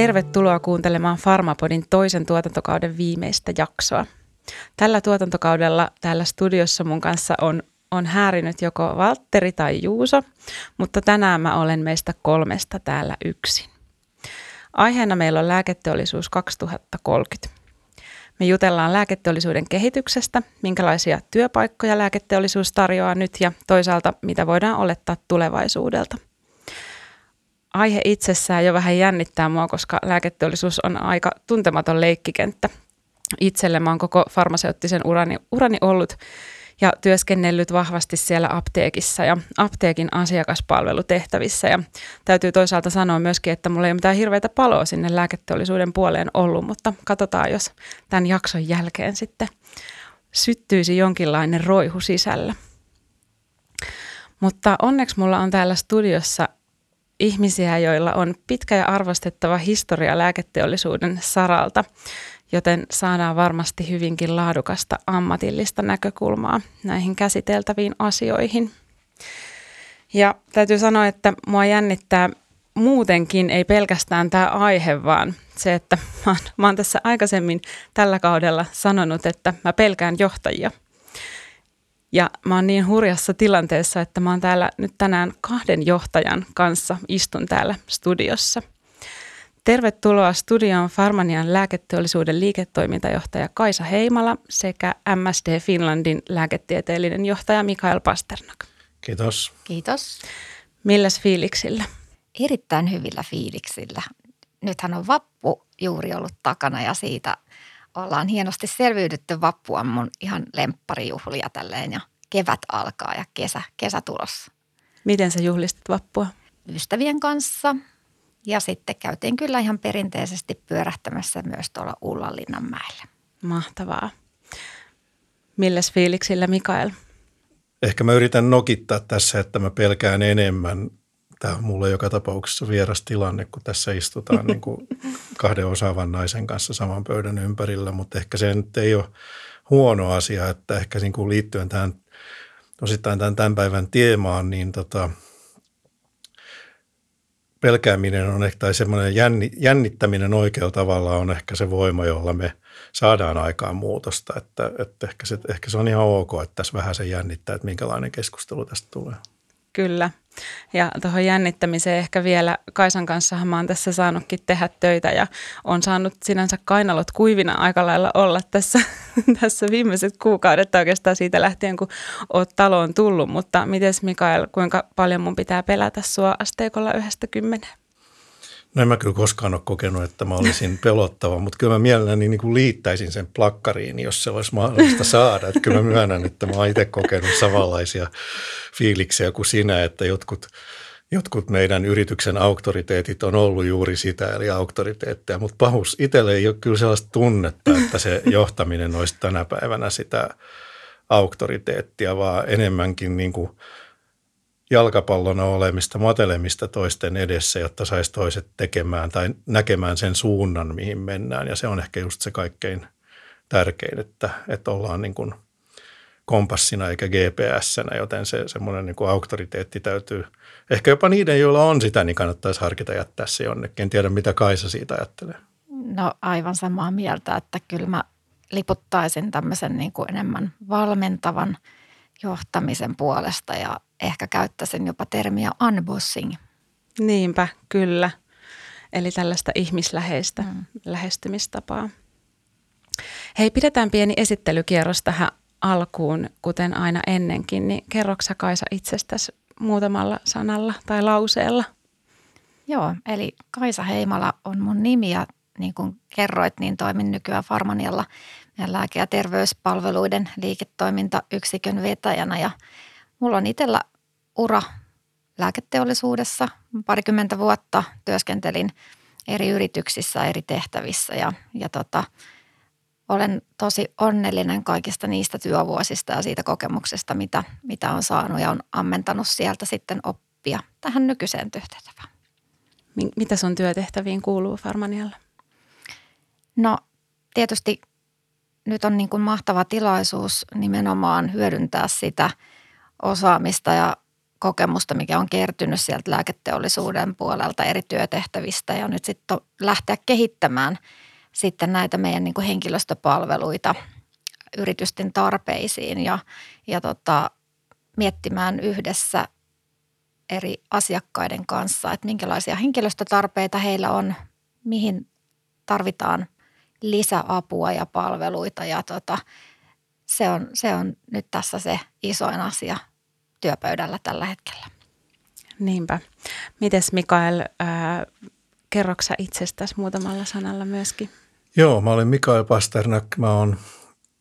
Tervetuloa kuuntelemaan Farmapodin toisen tuotantokauden viimeistä jaksoa. Tällä tuotantokaudella täällä studiossa mun kanssa on, on häärinyt joko Valtteri tai Juuso, mutta tänään mä olen meistä kolmesta täällä yksin. Aiheena meillä on lääketeollisuus 2030. Me jutellaan lääketeollisuuden kehityksestä, minkälaisia työpaikkoja lääketeollisuus tarjoaa nyt ja toisaalta mitä voidaan olettaa tulevaisuudelta – aihe itsessään jo vähän jännittää mua, koska lääketeollisuus on aika tuntematon leikkikenttä. Itselle mä oon koko farmaseuttisen urani, urani ollut ja työskennellyt vahvasti siellä apteekissa ja apteekin asiakaspalvelutehtävissä. Ja täytyy toisaalta sanoa myöskin, että mulla ei ole mitään hirveitä paloa sinne lääketeollisuuden puoleen ollut, mutta katsotaan, jos tämän jakson jälkeen sitten syttyisi jonkinlainen roihu sisällä. Mutta onneksi mulla on täällä studiossa ihmisiä, joilla on pitkä ja arvostettava historia lääketeollisuuden saralta, joten saadaan varmasti hyvinkin laadukasta ammatillista näkökulmaa näihin käsiteltäviin asioihin. Ja täytyy sanoa, että mua jännittää muutenkin, ei pelkästään tämä aihe, vaan se, että mä oon, mä oon tässä aikaisemmin tällä kaudella sanonut, että mä pelkään johtajia – ja mä oon niin hurjassa tilanteessa, että mä oon täällä nyt tänään kahden johtajan kanssa istun täällä studiossa. Tervetuloa studioon Farmanian lääketeollisuuden liiketoimintajohtaja Kaisa Heimala sekä MSD Finlandin lääketieteellinen johtaja Mikael Pasternak. Kiitos. Kiitos. Milläs fiiliksillä? Erittäin hyvillä fiiliksillä. Nythän on vappu juuri ollut takana ja siitä – ollaan hienosti selviydytty vappua mun ihan lempparijuhlia tälleen ja kevät alkaa ja kesä, kesä tulossa. Miten sä juhlistit vappua? Ystävien kanssa ja sitten käytiin kyllä ihan perinteisesti pyörähtämässä myös tuolla Ullanlinnan mäellä. Mahtavaa. Milläs fiiliksillä Mikael? Ehkä mä yritän nokittaa tässä, että mä pelkään enemmän tämä on mulle joka tapauksessa vieras tilanne, kun tässä istutaan niin kuin kahden osaavan naisen kanssa saman pöydän ympärillä, mutta ehkä se nyt ei ole huono asia, että ehkä niin kuin liittyen tähän osittain tämän, tämän päivän teemaan, niin tota, pelkääminen on ehkä, tai semmoinen jännittäminen oikealla tavalla on ehkä se voima, jolla me saadaan aikaan muutosta, että, että ehkä, se, ehkä se on ihan ok, että tässä vähän se jännittää, että minkälainen keskustelu tästä tulee. Kyllä. Ja tuohon jännittämiseen ehkä vielä Kaisan kanssa mä oon tässä saanutkin tehdä töitä ja on saanut sinänsä kainalot kuivina aika lailla olla tässä, tässä viimeiset kuukaudet oikeastaan siitä lähtien, kun oot taloon tullut. Mutta miten Mikael, kuinka paljon mun pitää pelätä sua asteikolla yhdestä kymmeneen? No en mä kyllä koskaan ole kokenut, että mä olisin pelottava, mutta kyllä mä mielelläni niin kuin liittäisin sen plakkariin, jos se olisi mahdollista saada. Että kyllä mä myönnän, että mä oon itse kokenut samanlaisia fiiliksiä kuin sinä, että jotkut, jotkut meidän yrityksen auktoriteetit on ollut juuri sitä, eli auktoriteetteja. Mutta pahus itselle ei ole kyllä sellaista tunnetta, että se johtaminen olisi tänä päivänä sitä auktoriteettia, vaan enemmänkin niin kuin – jalkapallona olemista, matelemista toisten edessä, jotta saisi toiset tekemään tai näkemään sen suunnan, mihin mennään. Ja se on ehkä just se kaikkein tärkein, että, että ollaan niin kuin kompassina eikä GPSnä, joten se semmoinen niin kuin auktoriteetti täytyy, ehkä jopa niiden, joilla on sitä, niin kannattaisi harkita jättää se jonnekin. En tiedä, mitä Kaisa siitä ajattelee. No aivan samaa mieltä, että kyllä mä liputtaisin tämmöisen niin kuin enemmän valmentavan johtamisen puolesta ja ehkä käyttäisin jopa termiä unbossing. Niinpä, kyllä. Eli tällaista ihmisläheistä mm. lähestymistapaa. Hei, pidetään pieni esittelykierros tähän alkuun, kuten aina ennenkin. Niin kerroksä Kaisa itsestäsi muutamalla sanalla tai lauseella? Joo, eli Kaisa Heimala on mun nimi ja niin kuin kerroit, niin toimin nykyään Farmanialla lääke- ja terveyspalveluiden liiketoimintayksikön vetäjänä ja mulla on itsellä ura lääketeollisuudessa. Parikymmentä vuotta työskentelin eri yrityksissä, eri tehtävissä ja, ja tota, olen tosi onnellinen kaikista niistä työvuosista ja siitä kokemuksesta, mitä, mitä on saanut ja on ammentanut sieltä sitten oppia tähän nykyiseen työtehtävään. Mitä sun työtehtäviin kuuluu Farmanialla? No tietysti nyt on niin kuin mahtava tilaisuus nimenomaan hyödyntää sitä osaamista ja kokemusta, mikä on kertynyt sieltä lääketeollisuuden puolelta eri työtehtävistä ja nyt sitten lähteä kehittämään sitten näitä meidän niin kuin henkilöstöpalveluita yritysten tarpeisiin ja, ja tota, miettimään yhdessä eri asiakkaiden kanssa, että minkälaisia henkilöstötarpeita heillä on, mihin tarvitaan lisäapua ja palveluita ja tota, se, on, se on nyt tässä se isoin asia työpöydällä tällä hetkellä. Niinpä. Mites Mikael, äh, kerroksä itsestäsi muutamalla sanalla myöskin? Joo, mä olen Mikael Pasternak. Mä oon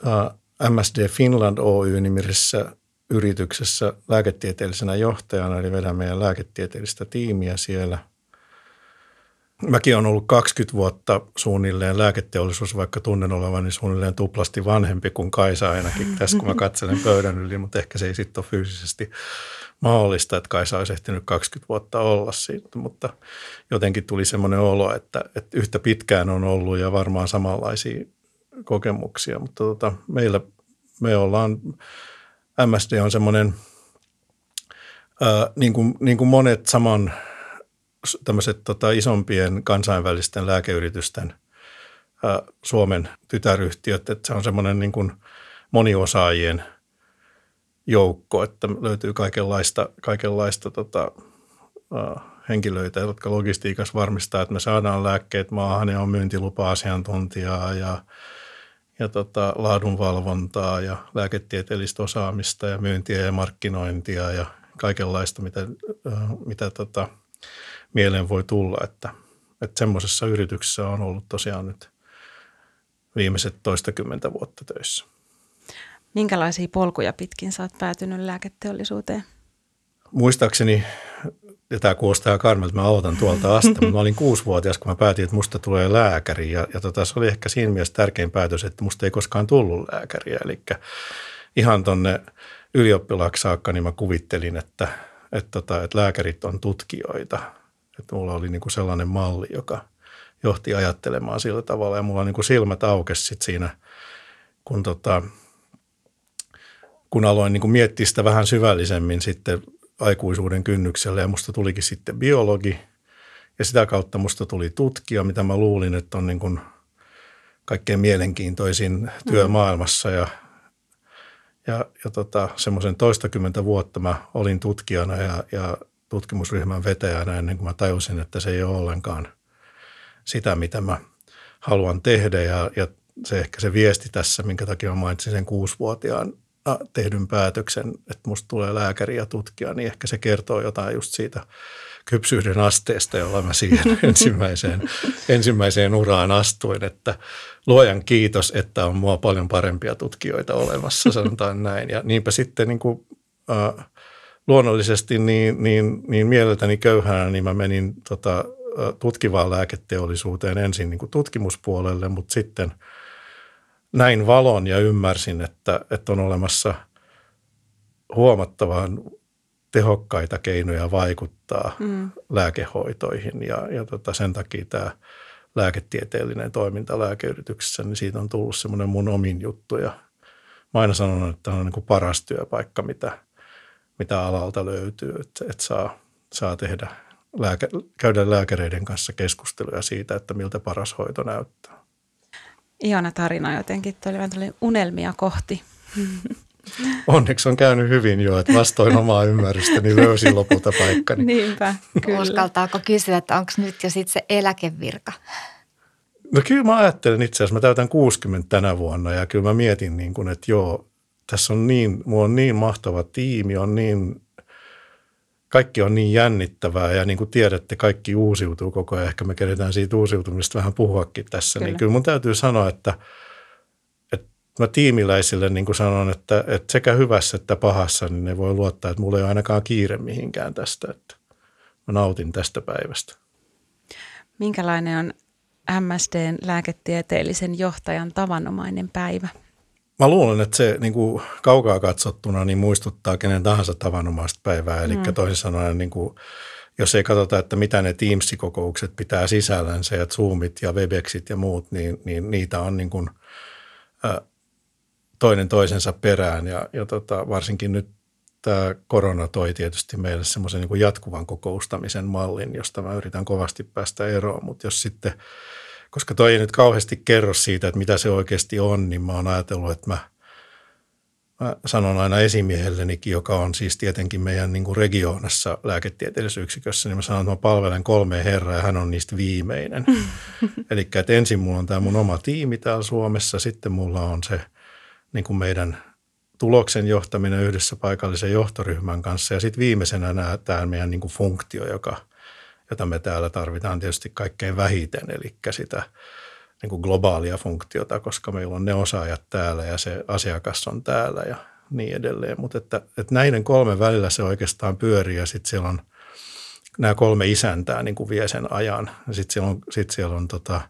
äh, MSD Finland Oy-nimisessä yrityksessä lääketieteellisenä johtajana, eli vedän meidän lääketieteellistä tiimiä siellä. Mäkin olen ollut 20 vuotta suunnilleen lääketeollisuus, vaikka tunnen olevani suunnilleen tuplasti vanhempi kuin Kaisa ainakin tässä, kun mä katselen pöydän yli, mutta ehkä se ei sitten ole fyysisesti mahdollista, että Kaisa olisi ehtinyt 20 vuotta olla siitä, mutta jotenkin tuli semmoinen olo, että, että yhtä pitkään on ollut ja varmaan samanlaisia kokemuksia, mutta tota, meillä me ollaan, MSD on semmoinen, ää, niin, kuin, niin kuin monet saman tämmöiset tota, isompien kansainvälisten lääkeyritysten ää, Suomen tytäryhtiöt, että se on semmoinen niin kuin moniosaajien joukko, että löytyy kaikenlaista, kaikenlaista tota, ää, henkilöitä, jotka logistiikassa varmistaa, että me saadaan lääkkeet maahan ja on myyntilupa-asiantuntijaa ja, ja tota, laadunvalvontaa ja lääketieteellistä osaamista ja myyntiä ja markkinointia ja kaikenlaista, mitä, mitä tota, mieleen voi tulla, että, että semmoisessa yrityksessä on ollut tosiaan nyt viimeiset toistakymmentä vuotta töissä. Minkälaisia polkuja pitkin sä oot päätynyt lääketeollisuuteen? Muistaakseni, ja tämä kuulostaa karmelta, mä aloitan tuolta asti, mutta mä olin kuusivuotias, kun mä päätin, että musta tulee lääkäri. Ja, ja tota, se oli ehkä siinä mielessä tärkein päätös, että musta ei koskaan tullut lääkäriä. Eli ihan tonne ylioppilaaksi saakka, niin mä kuvittelin, että, että, tota, että lääkärit on tutkijoita – että mulla oli niin kuin sellainen malli, joka johti ajattelemaan sillä tavalla. Ja mulla niin kuin silmät aukesi sit siinä, kun, tota, kun aloin niin kuin miettiä sitä vähän syvällisemmin sitten aikuisuuden kynnyksellä. Ja musta tulikin sitten biologi. Ja sitä kautta musta tuli tutkija, mitä mä luulin, että on niin kuin kaikkein mielenkiintoisin työ mm. maailmassa ja ja, ja tota, semmoisen toistakymmentä vuotta mä olin tutkijana ja, ja tutkimusryhmän vetäjänä ennen kuin mä tajusin, että se ei ole ollenkaan sitä, mitä mä haluan tehdä. Ja, ja se ehkä se viesti tässä, minkä takia mä mainitsin sen kuusivuotiaan tehdyn päätöksen, että musta tulee lääkäri ja tutkija, niin ehkä se kertoo jotain just siitä kypsyyden asteesta, jolla mä siihen ensimmäiseen, ensimmäiseen uraan astuin, että luojan kiitos, että on mua paljon parempia tutkijoita olemassa, sanotaan näin. Ja niinpä sitten niin kuin, äh, luonnollisesti niin, niin, niin mieleltäni köyhänä, niin mä menin tota, tutkivaan lääketeollisuuteen ensin niin kuin tutkimuspuolelle, mutta sitten näin valon ja ymmärsin, että, että on olemassa huomattavan tehokkaita keinoja vaikuttaa mm. lääkehoitoihin ja, ja tota, sen takia tämä lääketieteellinen toiminta lääkeyrityksessä, niin siitä on tullut semmoinen mun omin juttu ja mä aina sanon, että on niin kuin paras työpaikka, mitä – mitä alalta löytyy, että, että saa, saa tehdä, lääke, käydä lääkäreiden kanssa keskusteluja siitä, että miltä paras hoito näyttää. Ihana tarina jotenkin, tuli, tuli unelmia kohti. Onneksi on käynyt hyvin jo, että vastoin omaa ymmärrystä, niin löysin lopulta paikkani. Niinpä, kyllä. Uskaltaako kysyä, että onko nyt jo sitten se eläkevirka? No kyllä mä ajattelen itse asiassa, mä täytän 60 tänä vuonna ja kyllä mä mietin niin kuin, että joo, tässä on niin, mulla on niin mahtava tiimi, on niin, kaikki on niin jännittävää ja niin kuin tiedätte, kaikki uusiutuu koko ajan. Ehkä me keretään siitä uusiutumista vähän puhuakin tässä. Niin kyllä. Niin kyllä mun täytyy sanoa, että, että mä tiimiläisille niin kuin sanon, että, että sekä hyvässä että pahassa, niin ne voi luottaa, että mulla ei ole ainakaan kiire mihinkään tästä. Että mä nautin tästä päivästä. Minkälainen on MSDn lääketieteellisen johtajan tavanomainen päivä? Mä luulen, että se niin kuin kaukaa katsottuna niin muistuttaa kenen tahansa tavanomaista päivää. Eli mm. toisin sanoen, niin kuin, jos ei katsota, että mitä ne Teams-kokoukset pitää sisällänsä ja Zoomit ja Webexit ja muut, niin, niin niitä on niin kuin, toinen toisensa perään. Ja, ja tota, varsinkin nyt tämä korona toi tietysti meille semmoisen niin jatkuvan kokoustamisen mallin, josta mä yritän kovasti päästä eroon, mutta jos sitten, koska toi ei nyt kauheasti kerro siitä, että mitä se oikeasti on, niin mä oon ajatellut, että mä – Mä sanon aina esimiehellenikin, joka on siis tietenkin meidän niin kuin regioonassa lääketieteellisessä yksikössä, niin mä sanon, että mä palvelen kolme herraa ja hän on niistä viimeinen. Eli että ensin mulla on tämä mun oma tiimi täällä Suomessa, sitten mulla on se niin kuin meidän tuloksen johtaminen yhdessä paikallisen johtoryhmän kanssa ja sitten viimeisenä nämä, tämä meidän niin kuin funktio, joka, jota me täällä tarvitaan tietysti kaikkein vähiten, eli sitä – niin kuin globaalia funktiota, koska meillä on ne osaajat täällä ja se asiakas on täällä ja niin edelleen. Mutta että, että näiden kolmen välillä se oikeastaan pyörii ja sitten siellä on nämä kolme isäntää niin kuin vie sen ajan. Ja sitten siellä on, sit siellä on tota,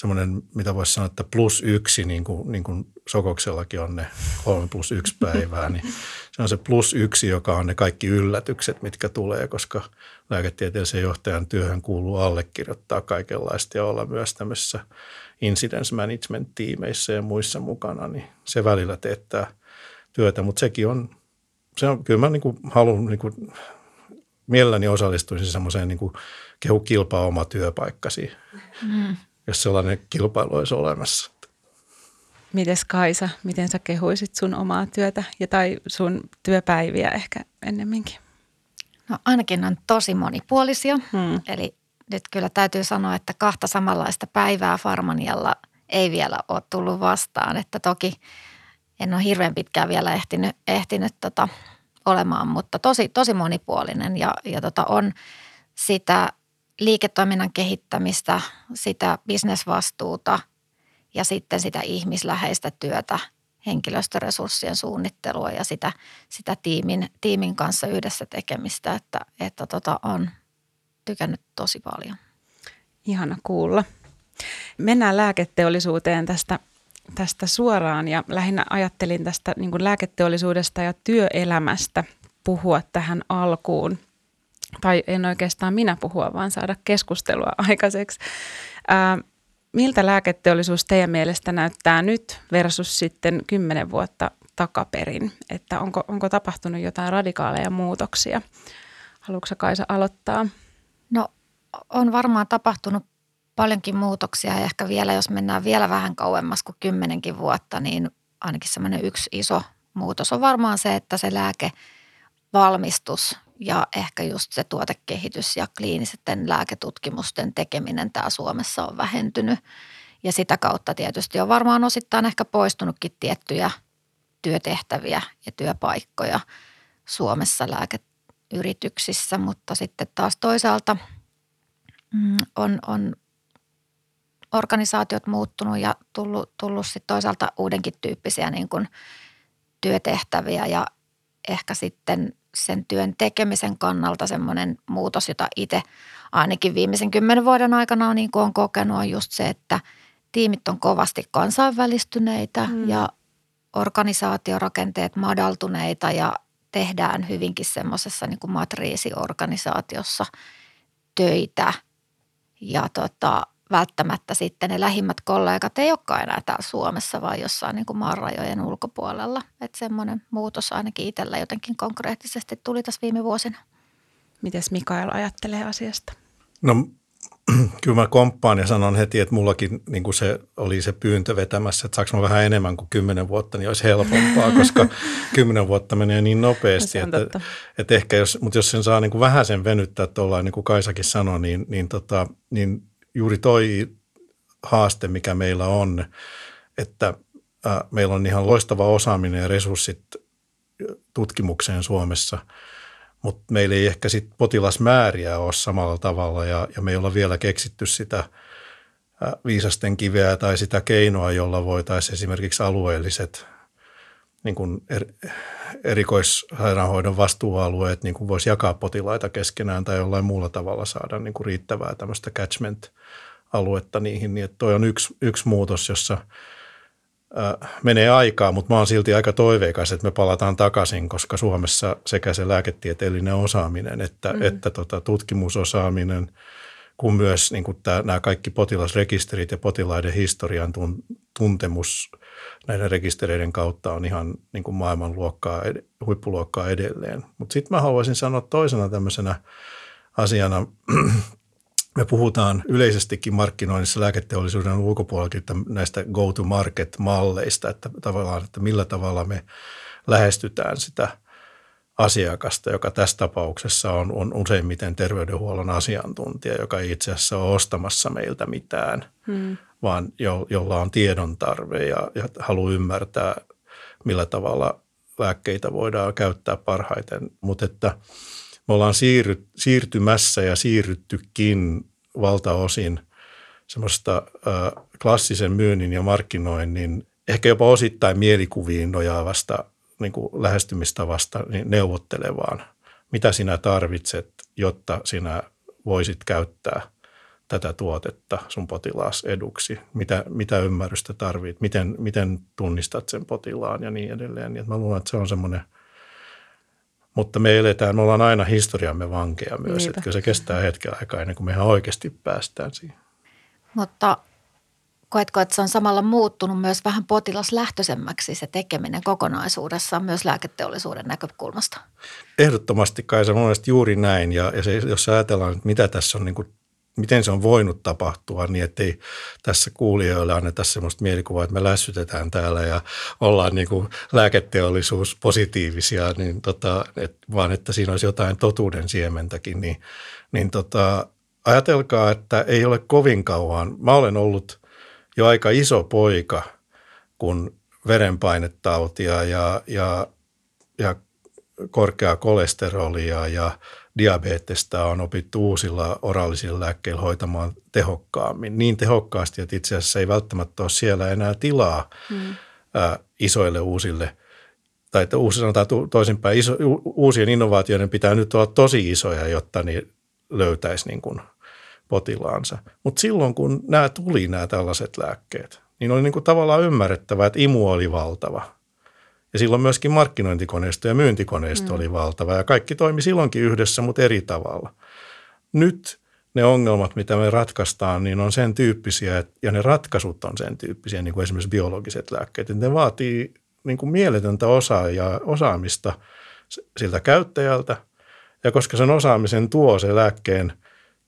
semmoinen, mitä voisi sanoa, että plus yksi, niin kuin, niin kuin Sokoksellakin on ne kolme plus yksi päivää, niin se on se plus yksi, joka on ne kaikki yllätykset, mitkä tulee, koska lääketieteellisen johtajan työhön kuuluu allekirjoittaa kaikenlaista ja olla myös tämmöisessä incidence management-tiimeissä ja muissa mukana, niin se välillä teettää työtä, mutta sekin on, se on kyllä mä niin kuin haluan niin kuin, mielelläni osallistuisin semmoiseen niin kuin kehu kilpaa oma työpaikkasi, mm. Jos sellainen kilpailu olisi olemassa. Mites Kaisa, miten sä kehuisit sun omaa työtä ja tai sun työpäiviä ehkä ennemminkin? No ainakin on tosi monipuolisia, hmm. eli nyt kyllä täytyy sanoa, että kahta samanlaista päivää Farmanialla ei vielä ole tullut vastaan. Että toki en ole hirveän pitkään vielä ehtinyt, ehtinyt tota, olemaan, mutta tosi, tosi monipuolinen ja, ja tota, on sitä liiketoiminnan kehittämistä, sitä bisnesvastuuta ja sitten sitä ihmisläheistä työtä, henkilöstöresurssien suunnittelua ja sitä, sitä tiimin, tiimin kanssa yhdessä tekemistä, että, että tota on, tykännyt tosi paljon. Ihana kuulla. Mennään lääketeollisuuteen tästä, tästä suoraan ja lähinnä ajattelin tästä niin lääketeollisuudesta ja työelämästä puhua tähän alkuun. Tai en oikeastaan minä puhua, vaan saada keskustelua aikaiseksi. Ää, miltä lääketeollisuus teidän mielestä näyttää nyt versus sitten kymmenen vuotta takaperin? Että onko, onko tapahtunut jotain radikaaleja muutoksia? Haluatko Kaisa aloittaa? No on varmaan tapahtunut paljonkin muutoksia ja ehkä vielä, jos mennään vielä vähän kauemmas kuin kymmenenkin vuotta, niin ainakin semmoinen yksi iso muutos on varmaan se, että se lääkevalmistus ja ehkä just se tuotekehitys ja kliinisten lääketutkimusten tekeminen täällä Suomessa on vähentynyt. Ja sitä kautta tietysti on varmaan osittain ehkä poistunutkin tiettyjä työtehtäviä ja työpaikkoja Suomessa lääket yrityksissä, mutta sitten taas toisaalta mm, on, on organisaatiot muuttunut ja tullut, tullut sitten toisaalta uudenkin tyyppisiä niin kuin työtehtäviä ja ehkä sitten sen työn tekemisen kannalta semmoinen muutos, jota itse ainakin viimeisen kymmenen vuoden aikana on, niin kuin on kokenut, on just se, että tiimit on kovasti kansainvälistyneitä mm. ja organisaatiorakenteet madaltuneita ja tehdään hyvinkin semmoisessa niin kuin matriisiorganisaatiossa töitä ja tota, välttämättä sitten ne lähimmät kollegat ei olekaan enää täällä Suomessa, vaan jossain niin kuin maan rajojen ulkopuolella. Että semmoinen muutos ainakin itsellä jotenkin konkreettisesti tuli tässä viime vuosina. Mites Mikael ajattelee asiasta? No kyllä mä komppaan ja sanon heti, että mullakin niin kuin se oli se pyyntö vetämässä, että saanko mä vähän enemmän kuin kymmenen vuotta, niin olisi helpompaa, koska kymmenen vuotta menee niin nopeasti. että, että ehkä jos, mutta jos sen saa niin kuin vähän sen venyttää tuolla, niin kuin Kaisakin sanoi, niin, niin, tota, niin juuri toi haaste, mikä meillä on, että äh, meillä on ihan loistava osaaminen ja resurssit tutkimukseen Suomessa – mutta meillä ei ehkä sit potilasmääriä ole samalla tavalla ja, ja me ei olla vielä keksitty sitä viisasten kiveä tai sitä keinoa, jolla voitaisiin esimerkiksi alueelliset niin kuin er, erikoissairaanhoidon vastuualueet niin kuin voisi jakaa potilaita keskenään tai jollain muulla tavalla saada niin kuin riittävää tämmöistä catchment-aluetta niihin. Niin että toi on yksi, yksi muutos, jossa – menee aikaa, mutta mä oon silti aika toiveikas, että me palataan takaisin, koska Suomessa sekä se lääketieteellinen osaaminen että, mm. että tota, tutkimusosaaminen, kuin myös niin kuin tämä, nämä kaikki potilasrekisterit ja potilaiden historian tuntemus näiden rekistereiden kautta on ihan niin kuin maailmanluokkaa, huippuluokkaa edelleen. Mutta sitten mä haluaisin sanoa toisena tämmöisenä asiana, me puhutaan yleisestikin markkinoinnissa lääketeollisuuden ulkopuolellakin näistä go-to-market-malleista, että tavallaan, että millä tavalla me lähestytään sitä – asiakasta, joka tässä tapauksessa on, on useimmiten terveydenhuollon asiantuntija, joka ei itse asiassa ole ostamassa meiltä mitään, hmm. vaan jo, jolla on tiedon tarve ja, ja haluaa ymmärtää, millä tavalla lääkkeitä voidaan käyttää parhaiten. Mutta että me ollaan siirry, siirtymässä ja siirryttykin valtaosin semmoista äh, klassisen myynnin ja markkinoinnin, ehkä jopa osittain mielikuviin nojaavasta niin kuin lähestymistavasta niin neuvottelevaan. Mitä sinä tarvitset, jotta sinä voisit käyttää tätä tuotetta sun potilaas eduksi? Mitä, mitä ymmärrystä tarvit? Miten, miten tunnistat sen potilaan ja niin edelleen. Ja mä luulen, että se on semmoinen – mutta me eletään, me ollaan aina historiamme vankeja myös, että kyllä se kestää hetken aikaa ennen kuin me ihan oikeasti päästään siihen. Mutta Koetko, että se on samalla muuttunut myös vähän potilaslähtöisemmäksi se tekeminen kokonaisuudessaan myös lääketeollisuuden näkökulmasta? Ehdottomasti kai se on juuri näin ja, ja se, jos ajatellaan, että mitä tässä on niin kuin miten se on voinut tapahtua niin, ettei tässä kuulijoille anneta sellaista mielikuvaa, että me lässytetään täällä ja ollaan niin kuin lääketeollisuus positiivisia, niin tota, et, vaan että siinä olisi jotain totuuden siementäkin, niin, niin tota, ajatelkaa, että ei ole kovin kauan. Mä olen ollut jo aika iso poika, kun verenpainetautia ja, ja, ja korkeaa kolesterolia ja diabetesta on opittu uusilla oraalisilla lääkkeillä hoitamaan tehokkaammin. Niin tehokkaasti, että itse asiassa ei välttämättä ole siellä enää tilaa hmm. ä, isoille uusille tai että uusi sanotaan toisinpäin, iso, uusien innovaatioiden pitää nyt olla tosi isoja, jotta ne löytäisi niin kuin potilaansa. Mutta silloin, kun nämä tuli, nämä tällaiset lääkkeet, niin oli niin kuin tavallaan ymmärrettävää, että imu oli valtava. Ja silloin myöskin markkinointikoneisto ja myyntikoneisto mm. oli valtava. Ja kaikki toimi silloinkin yhdessä, mutta eri tavalla. Nyt ne ongelmat, mitä me ratkaistaan, niin on sen tyyppisiä, ja ne ratkaisut on sen tyyppisiä, niin kuin esimerkiksi biologiset lääkkeet. Ne vaatii niin kuin mieletöntä osaajaa, osaamista siltä käyttäjältä, ja koska sen osaamisen tuo se lääkkeen –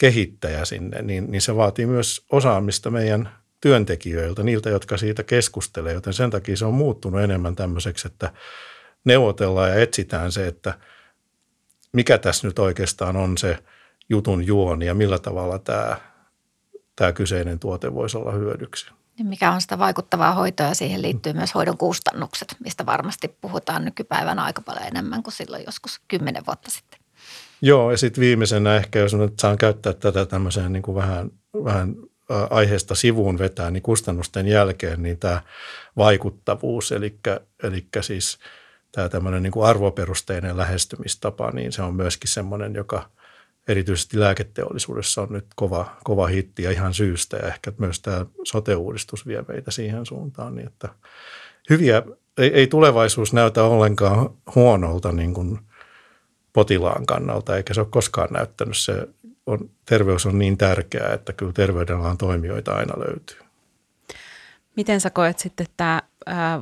kehittäjä sinne, niin, niin se vaatii myös osaamista meidän työntekijöiltä, niiltä, jotka siitä keskustelee, joten sen takia se on muuttunut enemmän tämmöiseksi, että neuvotellaan ja etsitään se, että mikä tässä nyt oikeastaan on se jutun juoni ja millä tavalla tämä, tämä kyseinen tuote voisi olla hyödyksi. Mikä on sitä vaikuttavaa hoitoa ja siihen liittyy myös hoidon kustannukset, mistä varmasti puhutaan nykypäivänä aika paljon enemmän kuin silloin joskus kymmenen vuotta sitten. Joo, ja sitten viimeisenä ehkä, jos nyt saan käyttää tätä tämmöiseen niin kuin vähän, vähän aiheesta sivuun vetää, niin kustannusten jälkeen niin tämä vaikuttavuus, eli, eli siis tämä tämmöinen niin kuin arvoperusteinen lähestymistapa, niin se on myöskin semmoinen, joka erityisesti lääketeollisuudessa on nyt kova, kova hitti ja ihan syystä, ja ehkä myös tämä sote-uudistus vie meitä siihen suuntaan, niin että hyviä, ei, ei tulevaisuus näytä ollenkaan huonolta niin kuin – potilaan kannalta, eikä se ole koskaan näyttänyt. Se on, terveys on niin tärkeää, että kyllä terveydenalan toimijoita aina löytyy. Miten sä koet sitten, että tämä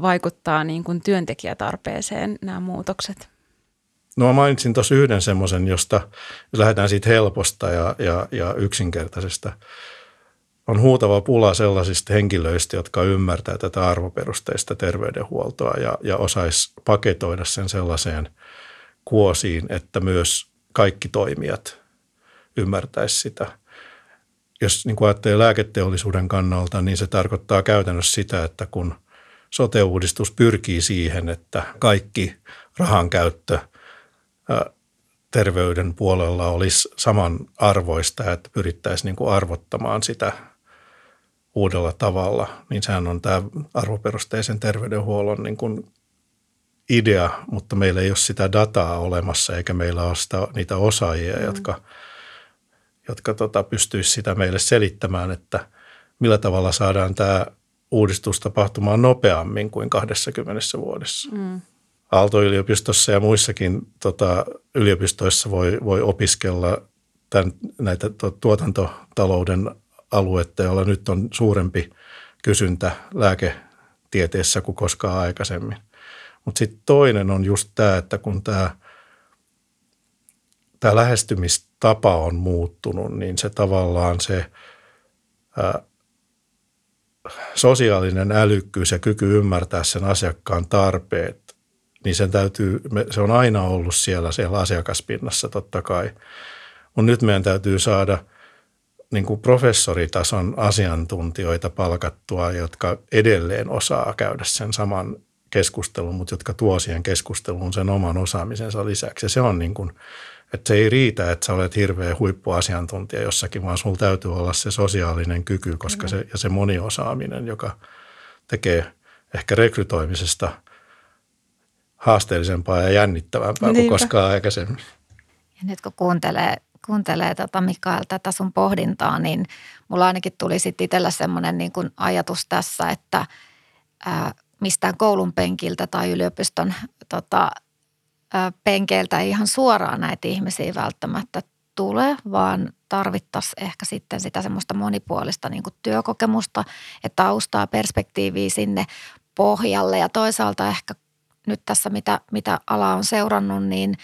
vaikuttaa niin kuin työntekijätarpeeseen nämä muutokset? No mä mainitsin tuossa yhden semmoisen, josta jos lähdetään siitä helposta ja, ja, ja yksinkertaisesta. On huutava pula sellaisista henkilöistä, jotka ymmärtää tätä arvoperusteista terveydenhuoltoa ja, ja osaisi paketoida sen sellaiseen – kuosiin, että myös kaikki toimijat ymmärtäisi sitä. Jos niin kuin ajattelee lääketeollisuuden kannalta, niin se tarkoittaa käytännössä sitä, että kun sote-uudistus pyrkii siihen, että kaikki rahan käyttö terveyden puolella olisi samanarvoista, että pyrittäisiin niin kuin arvottamaan sitä uudella tavalla, niin sehän on tämä arvoperusteisen terveydenhuollon niin kuin idea, mutta meillä ei ole sitä dataa olemassa eikä meillä ole sitä, niitä osaajia, mm. jotka, jotka tota, pystyisivät sitä meille selittämään, että millä tavalla saadaan tämä uudistus tapahtumaan nopeammin kuin 20 vuodessa. Mm. Aalto-yliopistossa ja muissakin tota, yliopistoissa voi, voi opiskella tämän, näitä tuotantotalouden aluetta, jolla nyt on suurempi kysyntä lääketieteessä kuin koskaan aikaisemmin. Mutta sitten toinen on just tämä, että kun tämä, tämä lähestymistapa on muuttunut, niin se tavallaan se ää, sosiaalinen älykkyys ja kyky ymmärtää sen asiakkaan tarpeet, niin sen täytyy, se on aina ollut siellä, siellä asiakaspinnassa totta kai. Mutta nyt meidän täytyy saada niin kuin professoritason asiantuntijoita palkattua, jotka edelleen osaa käydä sen saman keskustelun, mutta jotka tuo siihen keskusteluun sen oman osaamisensa lisäksi. Ja se on niin kuin, että se ei riitä, että sä olet hirveä huippuasiantuntija jossakin, vaan sulla täytyy olla se sosiaalinen kyky koska se, ja se moniosaaminen, joka tekee ehkä rekrytoimisesta haasteellisempaa ja jännittävämpää Niinpä. kuin koskaan aikaisemmin. Ja nyt kun kuuntelee, kuuntelee tota Mikael tätä sun pohdintaa, niin mulla ainakin tuli sitten itsellä semmoinen niin ajatus tässä, että mistään koulun penkiltä tai yliopiston tota, penkeiltä ei ihan suoraan näitä ihmisiä välttämättä tule, vaan tarvittaisiin ehkä sitten sitä semmoista monipuolista niin työkokemusta ja taustaa, perspektiiviä sinne pohjalle ja toisaalta ehkä nyt tässä, mitä, mitä ala on seurannut, niin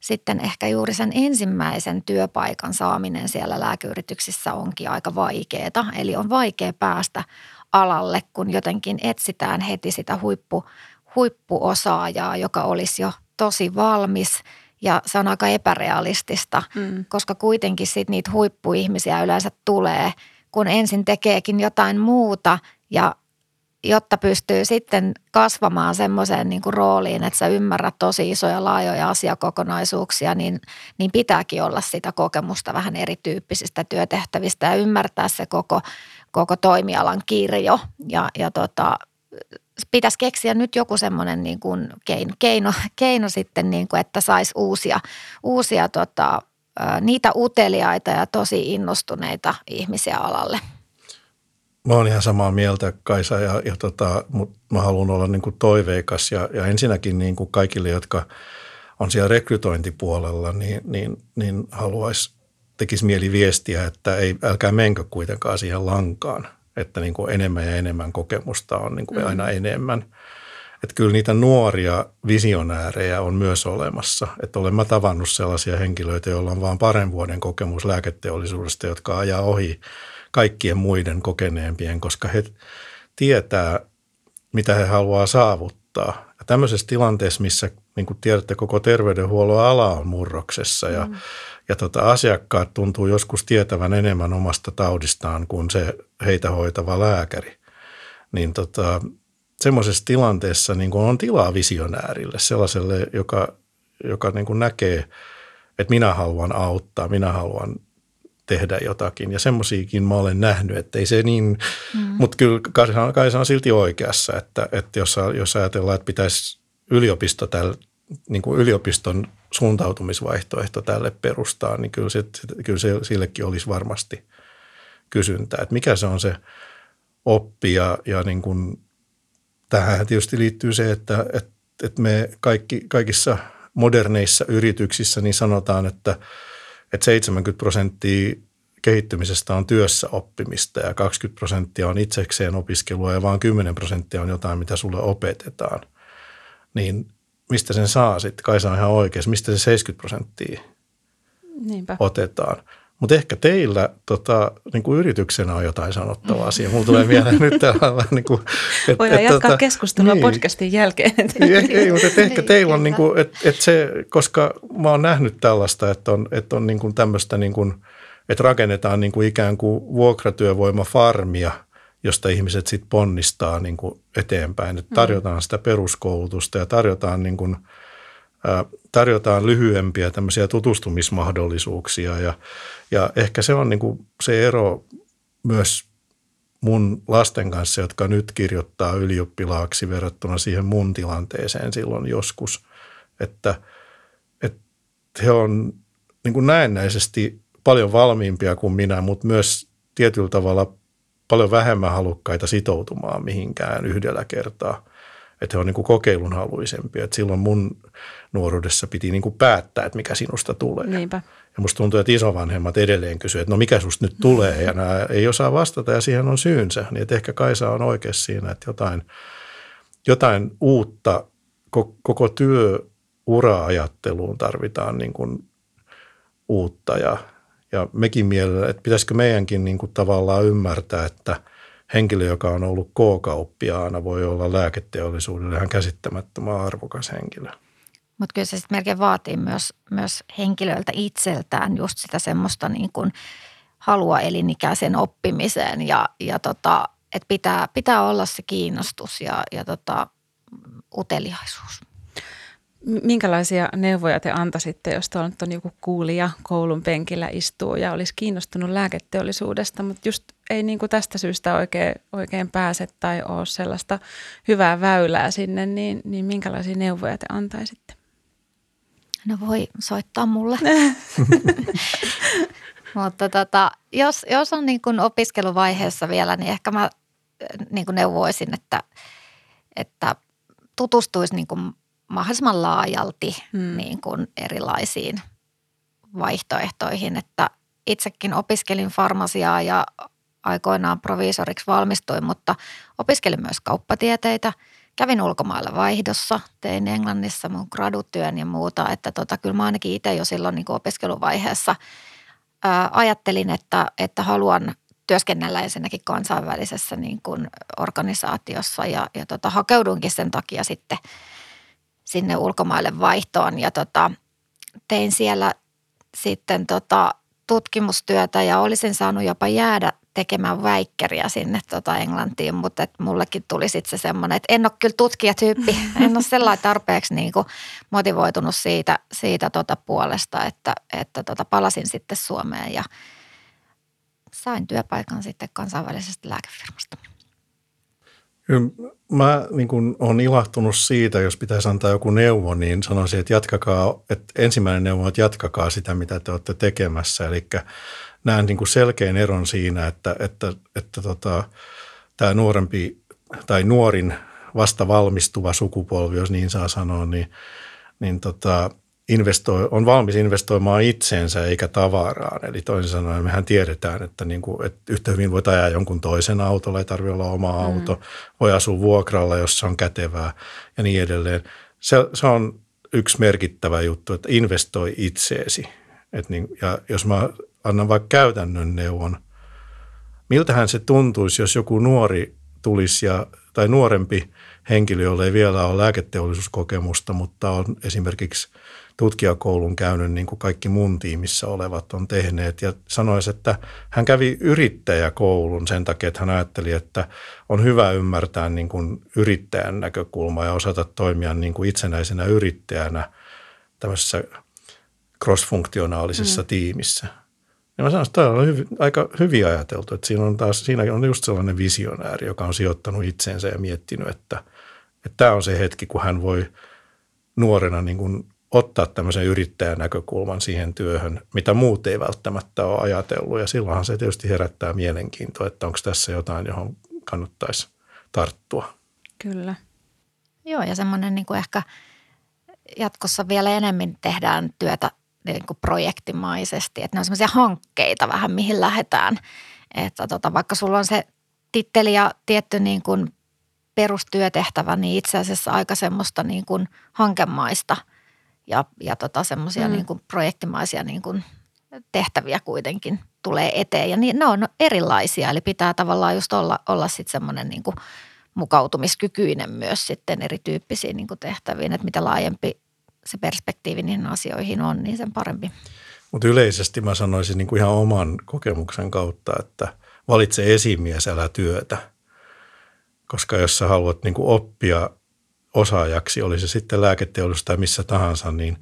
sitten ehkä juuri sen ensimmäisen työpaikan saaminen siellä lääkeyrityksissä onkin aika vaikeaa. Eli on vaikea päästä alalle, kun jotenkin etsitään heti sitä huippu, huippuosaajaa, joka olisi jo tosi valmis ja se on aika epärealistista, mm. koska kuitenkin sit niitä huippuihmisiä yleensä tulee, kun ensin tekeekin jotain muuta ja jotta pystyy sitten kasvamaan semmoiseen niin rooliin, että sä ymmärrät tosi isoja laajoja asiakokonaisuuksia, niin, niin pitääkin olla sitä kokemusta vähän erityyppisistä työtehtävistä ja ymmärtää se koko, koko toimialan kirjo. Ja, ja tota, pitäisi keksiä nyt joku semmoinen niin kuin keino, keino, keino sitten, niin kuin, että saisi uusia, uusia tota, niitä uteliaita ja tosi innostuneita ihmisiä alalle. Mä oon ihan samaa mieltä Kaisa ja, ja tota, mutta mä haluan olla niin kuin toiveikas ja, ja ensinnäkin niin kuin kaikille, jotka on siellä rekrytointipuolella, niin, niin, niin haluaisi, tekisi mieli viestiä, että ei, älkää menkö kuitenkaan siihen lankaan että niin kuin enemmän ja enemmän kokemusta on niin kuin mm. aina enemmän. Että kyllä niitä nuoria visionäärejä on myös olemassa. Että olen mä tavannut sellaisia henkilöitä, joilla on vain parin vuoden kokemus lääketeollisuudesta, jotka ajaa ohi kaikkien muiden kokeneempien, koska he tietää, mitä he haluaa saavuttaa. Ja tämmöisessä tilanteessa, missä niin kuin tiedätte, koko terveydenhuollon ala on murroksessa ja, mm. ja tota, asiakkaat tuntuu joskus tietävän enemmän omasta taudistaan kuin se heitä hoitava lääkäri. Niin tota, semmoisessa tilanteessa niin kuin on tilaa visionäärille, sellaiselle, joka, joka niin kuin näkee, että minä haluan auttaa, minä haluan tehdä jotakin. Ja semmoisiakin mä olen nähnyt, että ei se niin, mm. mutta kyllä Kaisa, Kaisa on silti oikeassa, että, että jos, jos ajatellaan, että pitäisi yliopisto tällä, niin kuin yliopiston suuntautumisvaihtoehto tälle perustaa, niin kyllä, se, kyllä se, sillekin olisi varmasti kysyntää. Että mikä se on se oppi ja, ja niin kuin, tähän tietysti liittyy se, että, että, että me kaikki, kaikissa moderneissa yrityksissä niin sanotaan, että, että 70 prosenttia kehittymisestä on työssä oppimista ja 20 prosenttia on itsekseen opiskelua ja vain 10 prosenttia on jotain, mitä sulle opetetaan – niin mistä sen saa sitten? Kai se on ihan oikeassa. Mistä se 70 prosenttia Niinpä. otetaan? Mutta ehkä teillä tota, niin kuin yrityksenä on jotain sanottavaa siihen. Mulla tulee mieleen nyt niin kuin, et, Voidaan et, jatkaa tota, keskustelua niin. podcastin jälkeen. ei, ei mutta et ehkä teillä on, niin kuin, et, et se, koska mä oon nähnyt tällaista, että on, et on niin kuin tämmöistä, niin kuin, että rakennetaan niin kuin ikään kuin vuokratyövoimafarmia – josta ihmiset sitten ponnistaa niin kuin eteenpäin. Että tarjotaan sitä peruskoulutusta ja tarjotaan, niin kuin, ää, tarjotaan lyhyempiä tämmöisiä tutustumismahdollisuuksia ja, ja ehkä se on niin kuin se ero myös mun lasten kanssa, jotka nyt kirjoittaa ylioppilaaksi verrattuna siihen mun tilanteeseen silloin joskus, että, että he on niin kuin näennäisesti paljon valmiimpia kuin minä, mutta myös tietyllä tavalla paljon vähemmän halukkaita sitoutumaan mihinkään yhdellä kertaa. Että he on niin kuin kokeilun haluisempia. Että silloin mun nuoruudessa piti niin kuin päättää, että mikä sinusta tulee. Niinpä. Ja musta tuntuu, että isovanhemmat edelleen kysyvät, että no mikä susta nyt tulee, ja nämä ei osaa vastata, ja siihen on syynsä. Niin että ehkä Kaisa on oikeassa siinä, että jotain, jotain uutta koko työura-ajatteluun tarvitaan niin kuin uutta, ja, ja mekin mielellä, että pitäisikö meidänkin niin kuin tavallaan ymmärtää, että henkilö, joka on ollut K-kauppiaana, voi olla lääketeollisuudelle ihan käsittämättömän arvokas henkilö. Mutta kyllä se sitten melkein vaatii myös, myös henkilöiltä itseltään just sitä semmoista niin kuin halua elinikäisen oppimiseen ja, ja tota, että pitää, pitää olla se kiinnostus ja, ja tota, uteliaisuus. Minkälaisia neuvoja te antaisitte, jos tuolla nyt on joku kuulija koulun penkillä istuu ja olisi kiinnostunut lääketeollisuudesta, mutta just ei niin kuin tästä syystä oikein, oikein pääse tai ole sellaista hyvää väylää sinne, niin, niin minkälaisia neuvoja te antaisitte? No voi soittaa mulle. Mutta tota, jos, jos on niin kuin opiskeluvaiheessa vielä, niin ehkä mä niin kuin neuvoisin, että, että tutustuisi niin kuin mahdollisimman laajalti hmm. niin kuin erilaisiin vaihtoehtoihin. Että itsekin opiskelin farmasiaa ja aikoinaan proviisoriksi valmistuin, mutta opiskelin myös kauppatieteitä – kävin ulkomailla vaihdossa, tein Englannissa mun gradutyön ja muuta, että tota, kyllä mä ainakin itse jo silloin niin kuin opiskeluvaiheessa ää, ajattelin, että, että haluan työskennellä ensinnäkin kansainvälisessä niin kuin organisaatiossa ja, ja tota, hakeudunkin sen takia sitten sinne ulkomaille vaihtoon ja tota, tein siellä sitten tota, tutkimustyötä ja olisin saanut jopa jäädä tekemään väikkeriä sinne tota Englantiin, mutta et mullekin tuli sitten se semmoinen, että en ole kyllä tutkijatyyppi, en ole sellainen tarpeeksi niin kuin motivoitunut siitä, siitä tota puolesta, että, että tota palasin sitten Suomeen ja sain työpaikan sitten kansainvälisestä lääkefirmasta. Mä niin kun olen ilahtunut siitä, jos pitäisi antaa joku neuvo, niin sanoisin, että jatkakaa, että ensimmäinen neuvo on, että jatkakaa sitä, mitä te olette tekemässä. Eli näen niin kuin selkeän eron siinä, että, että, että tota, tämä nuorempi tai nuorin vasta valmistuva sukupolvi, jos niin saa sanoa, niin, niin tota, investoi, on valmis investoimaan itseensä eikä tavaraan. Eli toisin sanoen mehän tiedetään, että, niin kuin, että yhtä hyvin voi ajaa jonkun toisen autolla, ei tarvitse olla oma mm. auto, voi asua vuokralla, jos se on kätevää ja niin edelleen. Se, se on yksi merkittävä juttu, että investoi itseesi. Et niin, ja jos mä annan vaikka käytännön neuvon. Miltähän se tuntuisi, jos joku nuori tulisi ja, tai nuorempi henkilö, jolla ei vielä ole lääketeollisuuskokemusta, mutta on esimerkiksi tutkijakoulun käynyt niin kuin kaikki mun tiimissä olevat on tehneet ja sanoisi, että hän kävi yrittäjäkoulun sen takia, että hän ajatteli, että on hyvä ymmärtää niin kuin yrittäjän näkökulma ja osata toimia niin kuin itsenäisenä yrittäjänä tämmöisessä cross-funktionaalisessa mm. tiimissä – ja mä sanoin, että tämä on hyv- aika hyvin ajateltu, että siinä on taas, siinä on just sellainen visionääri, joka on sijoittanut itseensä ja miettinyt, että, että tämä on se hetki, kun hän voi nuorena niin kuin ottaa tämmöisen yrittäjän näkökulman siihen työhön, mitä muut ei välttämättä ole ajatellut. Ja silloinhan se tietysti herättää mielenkiintoa, että onko tässä jotain, johon kannattaisi tarttua. Kyllä. Joo, ja semmoinen niin kuin ehkä jatkossa vielä enemmän tehdään työtä niin kuin projektimaisesti, että ne on semmoisia hankkeita vähän, mihin lähdetään. Että tota, vaikka sulla on se titteli ja tietty niin kuin perustyötehtävä, niin itse asiassa aika semmoista niin kuin hankemaista ja, ja tota semmoisia mm. niin kuin projektimaisia niin kuin tehtäviä kuitenkin tulee eteen. Ja niin, ne on erilaisia, eli pitää tavallaan just olla, olla sitten semmoinen niin kuin mukautumiskykyinen myös sitten erityyppisiin niin kuin tehtäviin, että mitä laajempi se perspektiivi niihin asioihin on, niin sen parempi. Mutta yleisesti mä sanoisin niin kuin ihan oman kokemuksen kautta, että valitse esimies, älä työtä. Koska jos sä haluat niin kuin oppia osaajaksi, oli se sitten lääketeollisuus tai missä tahansa, niin,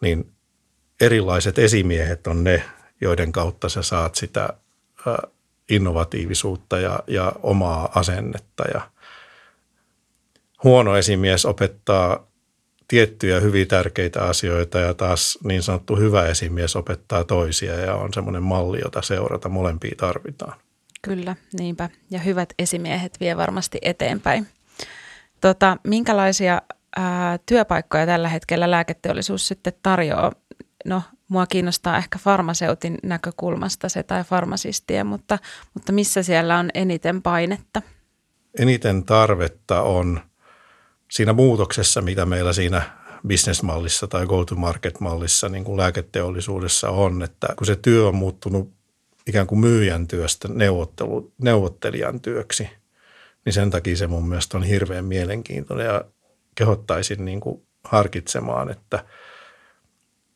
niin erilaiset esimiehet on ne, joiden kautta sä saat sitä innovatiivisuutta ja, ja omaa asennetta. Ja huono esimies opettaa tiettyjä hyvin tärkeitä asioita ja taas niin sanottu hyvä esimies opettaa toisia ja on semmoinen malli, jota seurata molempia tarvitaan. Kyllä, niinpä. Ja hyvät esimiehet vie varmasti eteenpäin. Tota, minkälaisia ää, työpaikkoja tällä hetkellä lääketeollisuus sitten tarjoaa no mua kiinnostaa ehkä farmaseutin näkökulmasta se tai farmasistien, mutta, mutta missä siellä on eniten painetta? Eniten tarvetta on siinä muutoksessa, mitä meillä siinä bisnesmallissa tai go-to-market-mallissa niin kuin lääketeollisuudessa on, että kun se työ on muuttunut ikään kuin myyjän työstä neuvottelijan työksi, niin sen takia se mun mielestä on hirveän mielenkiintoinen ja kehottaisin niin kuin harkitsemaan, että,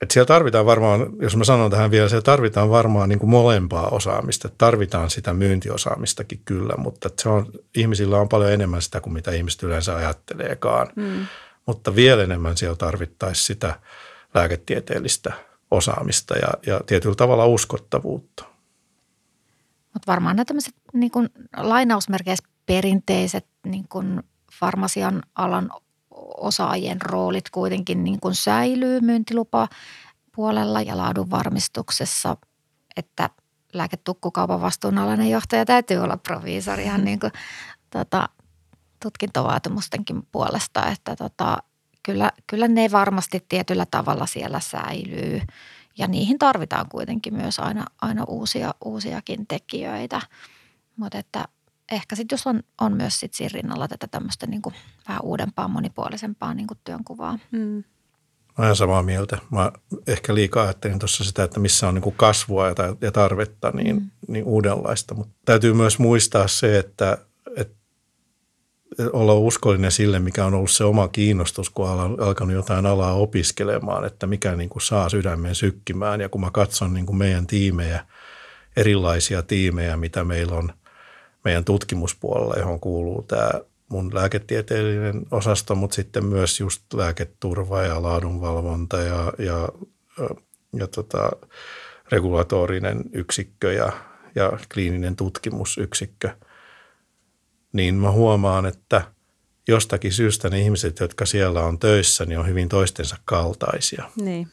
että siellä tarvitaan varmaan, jos mä sanon tähän vielä, siellä tarvitaan varmaan niin kuin molempaa osaamista. Tarvitaan sitä myyntiosaamistakin kyllä, mutta se on, ihmisillä on paljon enemmän sitä kuin mitä ihmiset yleensä ajatteleekaan. Mm. Mutta vielä enemmän siellä tarvittaisiin sitä lääketieteellistä osaamista ja, ja tietyllä tavalla uskottavuutta. Mutta varmaan nämä tämmöiset niin kuin lainausmerkeissä perinteiset niin kuin farmasian alan osaajien roolit kuitenkin niin kuin säilyy myyntilupa puolella ja laadun varmistuksessa, että lääketukkukaupan vastuunalainen johtaja täytyy olla proviisori ihan niin kuin, tota, tutkintovaatimustenkin puolesta, että tota, kyllä, kyllä ne varmasti tietyllä tavalla siellä säilyy. Ja niihin tarvitaan kuitenkin myös aina, aina uusia, uusiakin tekijöitä, mutta että ehkä sitten jos on, on myös sit siinä rinnalla tätä tämmöistä niin kuin vähän uudempaa, monipuolisempaa niin kuin työnkuvaa. Mm. Mä olen samaa mieltä. Mä ehkä liikaa ajattelin tuossa sitä, että missä on niin kuin kasvua ja tarvetta niin, mm. niin uudenlaista. Mutta täytyy myös muistaa se, että, että olla uskollinen sille, mikä on ollut se oma kiinnostus, kun olen alkanut jotain alaa opiskelemaan, että mikä niin kuin saa sydämen sykkimään. Ja kun mä katson niin kuin meidän tiimejä, erilaisia tiimejä, mitä meillä on – meidän tutkimuspuolella, johon kuuluu tämä mun lääketieteellinen osasto, mutta sitten myös just lääketurva ja laadunvalvonta ja, ja, ja tota, regulatorinen yksikkö ja, ja kliininen tutkimusyksikkö, niin mä huomaan, että jostakin syystä ne ihmiset, jotka siellä on töissä, niin on hyvin toistensa kaltaisia. Niin.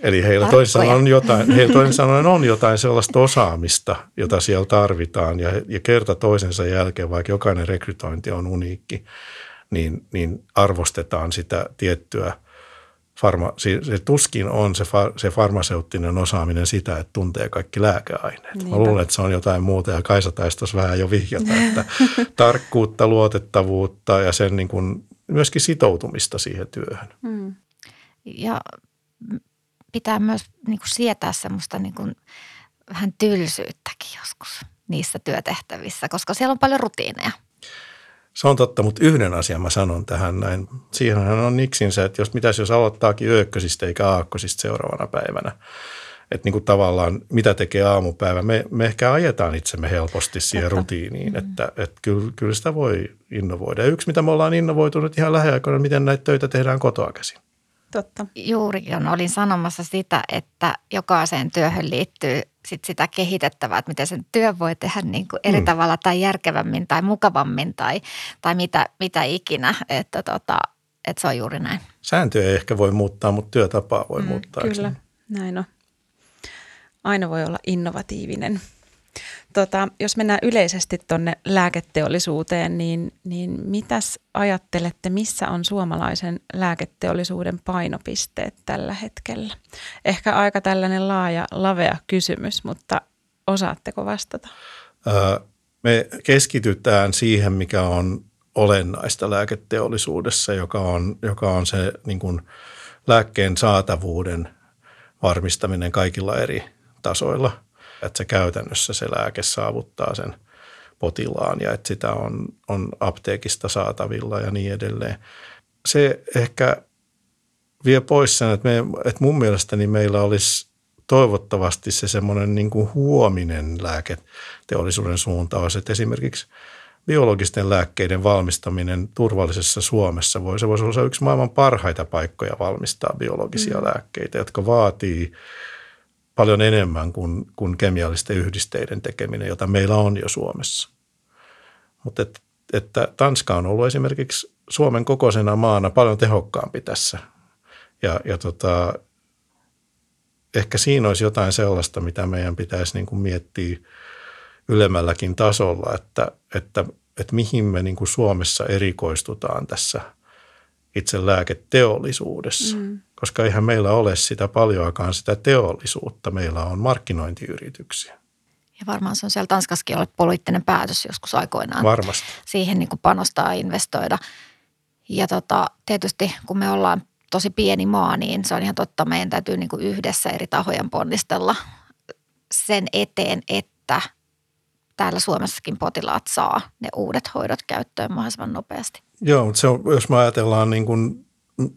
Eli heillä toisin sanoen, on jotain, heillä toisin sanoen on jotain sellaista osaamista, jota siellä tarvitaan ja, ja kerta toisensa jälkeen, vaikka jokainen rekrytointi on uniikki, niin, niin arvostetaan sitä tiettyä farma, se, se tuskin on se, far, se farmaseuttinen osaaminen sitä, että tuntee kaikki lääkeaineet. Niinpä. Mä luulen, että se on jotain muuta ja Kaisa taisi vähän jo vihjata, että tarkkuutta, luotettavuutta ja sen niin kuin myöskin sitoutumista siihen työhön. Mm. Ja pitää myös niin kuin sietää semmoista niin kuin vähän tylsyyttäkin joskus niissä työtehtävissä, koska siellä on paljon rutiineja. Se on totta, mutta yhden asian mä sanon tähän näin. Siihenhän on niksinsä, että jos mitäs jos aloittaakin yökkösistä eikä aakkosista seuraavana päivänä. Että niin kuin tavallaan mitä tekee aamupäivä. Me, me ehkä ajetaan itsemme helposti siihen totta. rutiiniin, mm-hmm. että, että kyllä, kyllä sitä voi innovoida. Ja yksi, mitä me ollaan innovoitu nyt ihan lähiaikoina, miten näitä töitä tehdään kotoa käsin. Totta. Juurikin olin sanomassa sitä, että jokaiseen työhön liittyy sit sitä kehitettävää, että miten sen työ voi tehdä niin kuin eri mm. tavalla tai järkevämmin tai mukavammin tai, tai mitä, mitä ikinä. Että, tota, että se on juuri näin. Sääntöjä ei ehkä voi muuttaa, mutta työtapaa voi mm, muuttaa. Kyllä, näin on. Aina voi olla innovatiivinen tota, jos mennään yleisesti tuonne lääketeollisuuteen, niin, niin mitäs ajattelette, missä on suomalaisen lääketeollisuuden painopisteet tällä hetkellä? Ehkä aika tällainen laaja, lavea kysymys, mutta osaatteko vastata? me keskitytään siihen, mikä on olennaista lääketeollisuudessa, joka on, joka on se niin kuin lääkkeen saatavuuden varmistaminen kaikilla eri tasoilla – että se käytännössä se lääke saavuttaa sen potilaan ja että sitä on, on apteekista saatavilla ja niin edelleen. Se ehkä vie pois sen, että, me, että mun mielestäni meillä olisi toivottavasti se semmoinen niin kuin huominen lääketeollisuuden suuntaus, että esimerkiksi biologisten lääkkeiden valmistaminen turvallisessa Suomessa voi, se voisi olla yksi maailman parhaita paikkoja valmistaa biologisia mm. lääkkeitä, jotka vaatii paljon enemmän kuin, kuin kemiallisten yhdisteiden tekeminen, jota meillä on jo Suomessa. Mutta et, että Tanska on ollut esimerkiksi Suomen kokoisena maana paljon tehokkaampi tässä. Ja, ja tota, ehkä siinä olisi jotain sellaista, mitä meidän pitäisi niin kuin miettiä ylemmälläkin tasolla, että, että, että mihin me niin kuin Suomessa erikoistutaan tässä itse lääketeollisuudessa. Mm. Koska eihän meillä ole sitä paljoakaan sitä teollisuutta. Meillä on markkinointiyrityksiä. Ja varmaan se on siellä Tanskassakin ollut poliittinen päätös joskus aikoinaan. Varmasti. Siihen niin kuin panostaa ja investoida. Ja tota, tietysti kun me ollaan tosi pieni maa, niin se on ihan totta. Meidän täytyy niin kuin yhdessä eri tahojen ponnistella sen eteen, että täällä Suomessakin potilaat saa ne uudet hoidot käyttöön mahdollisimman nopeasti. Joo, mutta se on, jos me ajatellaan niin kuin,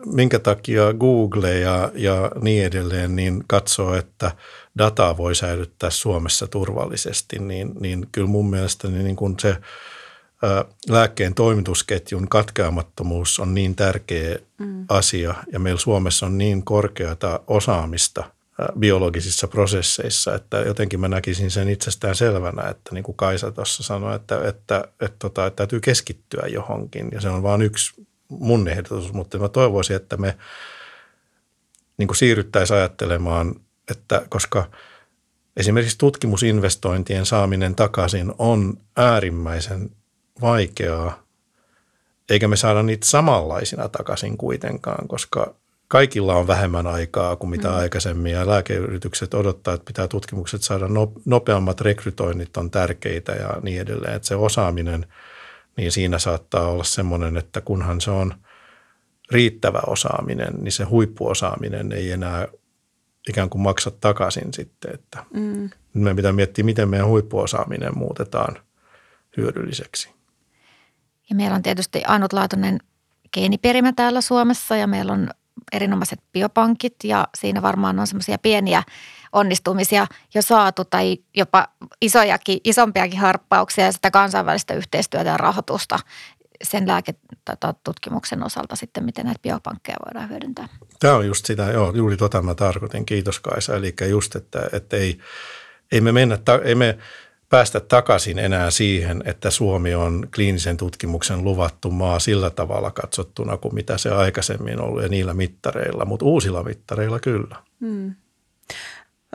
minkä takia Google ja, ja niin edelleen niin katsoo, että dataa voi säilyttää Suomessa turvallisesti, niin, niin kyllä mun mielestä niin kuin se – lääkkeen toimitusketjun katkeamattomuus on niin tärkeä mm. asia ja meillä Suomessa on niin korkeata osaamista biologisissa prosesseissa, että jotenkin mä näkisin sen itsestään selvänä, että niin kuin Kaisa tuossa sanoi, että, että, että, että, tota, että täytyy keskittyä johonkin ja se on vain yksi mun ehdotus, mutta mä toivoisin, että me niin kuin siirryttäisiin ajattelemaan, että koska esimerkiksi tutkimusinvestointien saaminen takaisin on äärimmäisen vaikeaa, eikä me saada niitä samanlaisina takaisin kuitenkaan, koska kaikilla on vähemmän aikaa kuin mitä mm. aikaisemmin ja lääkeyritykset odottaa, että pitää tutkimukset saada nopeammat rekrytoinnit on tärkeitä ja niin edelleen. Että se osaaminen, niin siinä saattaa olla semmoinen, että kunhan se on riittävä osaaminen, niin se huippuosaaminen ei enää ikään kuin maksa takaisin sitten. Että mm. Meidän pitää miettiä, miten meidän huippuosaaminen muutetaan hyödylliseksi. Ja meillä on tietysti ainutlaatuinen geeniperimä täällä Suomessa ja meillä on erinomaiset biopankit ja siinä varmaan on semmoisia pieniä onnistumisia jo saatu tai jopa isojakin, isompiakin harppauksia ja sitä kansainvälistä yhteistyötä ja rahoitusta sen lääketutkimuksen osalta sitten, miten näitä biopankkeja voidaan hyödyntää. Tämä on just sitä, joo, juuri tota mä tarkoitin, kiitos Kaisa. Eli just, että, että ei, ei me mennä, ei me päästä takaisin enää siihen, että Suomi on kliinisen tutkimuksen luvattu maa sillä tavalla katsottuna kuin mitä se aikaisemmin ollut ja niillä mittareilla, mutta uusilla mittareilla kyllä. Hmm.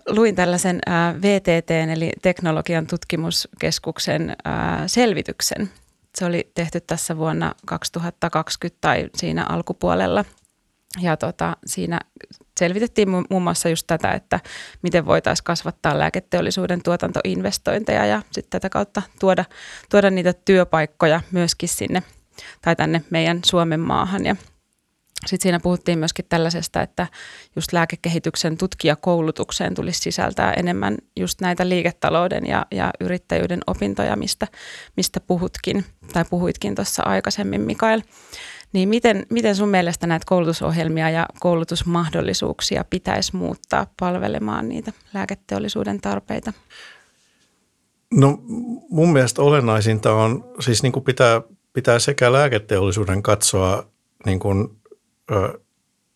Luin tällaisen äh, VTT eli Teknologian tutkimuskeskuksen äh, selvityksen. Se oli tehty tässä vuonna 2020 tai siinä alkupuolella – ja tota, siinä selvitettiin muun muassa just tätä, että miten voitaisiin kasvattaa lääketeollisuuden tuotantoinvestointeja ja sitten tätä kautta tuoda, tuoda niitä työpaikkoja myöskin sinne tai tänne meidän Suomen maahan. Ja sitten siinä puhuttiin myöskin tällaisesta, että just lääkekehityksen tutkijakoulutukseen tulisi sisältää enemmän just näitä liiketalouden ja, ja yrittäjyyden opintoja, mistä, mistä puhutkin tai puhuitkin tuossa aikaisemmin, Mikael. Niin miten, miten sun mielestä näitä koulutusohjelmia ja koulutusmahdollisuuksia pitäisi muuttaa palvelemaan niitä lääketeollisuuden tarpeita? No mun mielestä olennaisinta on, siis niin kuin pitää, pitää sekä lääketeollisuuden katsoa niin kuin, ö,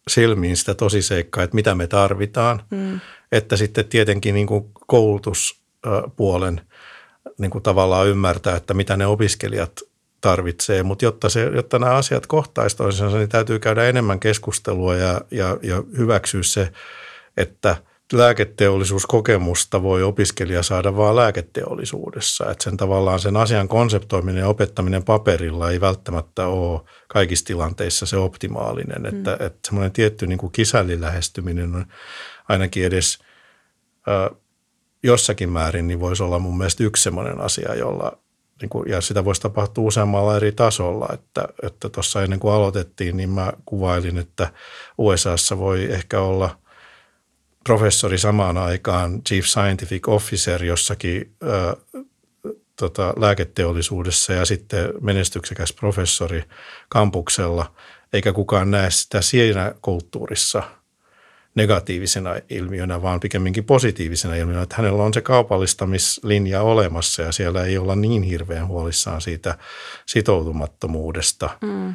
silmiin sitä tosiseikkaa, että mitä me tarvitaan, mm. että sitten tietenkin niin kuin koulutuspuolen niin kuin tavallaan ymmärtää, että mitä ne opiskelijat tarvitsee, mutta jotta, se, jotta nämä asiat kohtaisi toisensa, niin täytyy käydä enemmän keskustelua ja, ja, ja hyväksyä se, että lääketeollisuuskokemusta voi opiskelija saada vain lääketeollisuudessa. Että sen tavallaan sen asian konseptoiminen ja opettaminen paperilla ei välttämättä ole kaikissa tilanteissa se optimaalinen. Mm. Että, että semmoinen tietty niin kuin kisällilähestyminen on ainakin edes ö, jossakin määrin, niin voisi olla mun mielestä yksi semmoinen asia, jolla niin kuin, ja sitä voisi tapahtua useammalla eri tasolla. Että tuossa ennen kuin aloitettiin, niin mä kuvailin, että USAssa voi ehkä olla professori samaan aikaan chief scientific officer jossakin ää, tota, lääketeollisuudessa ja sitten menestyksekäs professori kampuksella, eikä kukaan näe sitä siinä kulttuurissa – negatiivisena ilmiönä, vaan pikemminkin positiivisena ilmiönä, että hänellä on se kaupallistamislinja olemassa ja siellä ei olla niin hirveän huolissaan siitä sitoutumattomuudesta. Mm.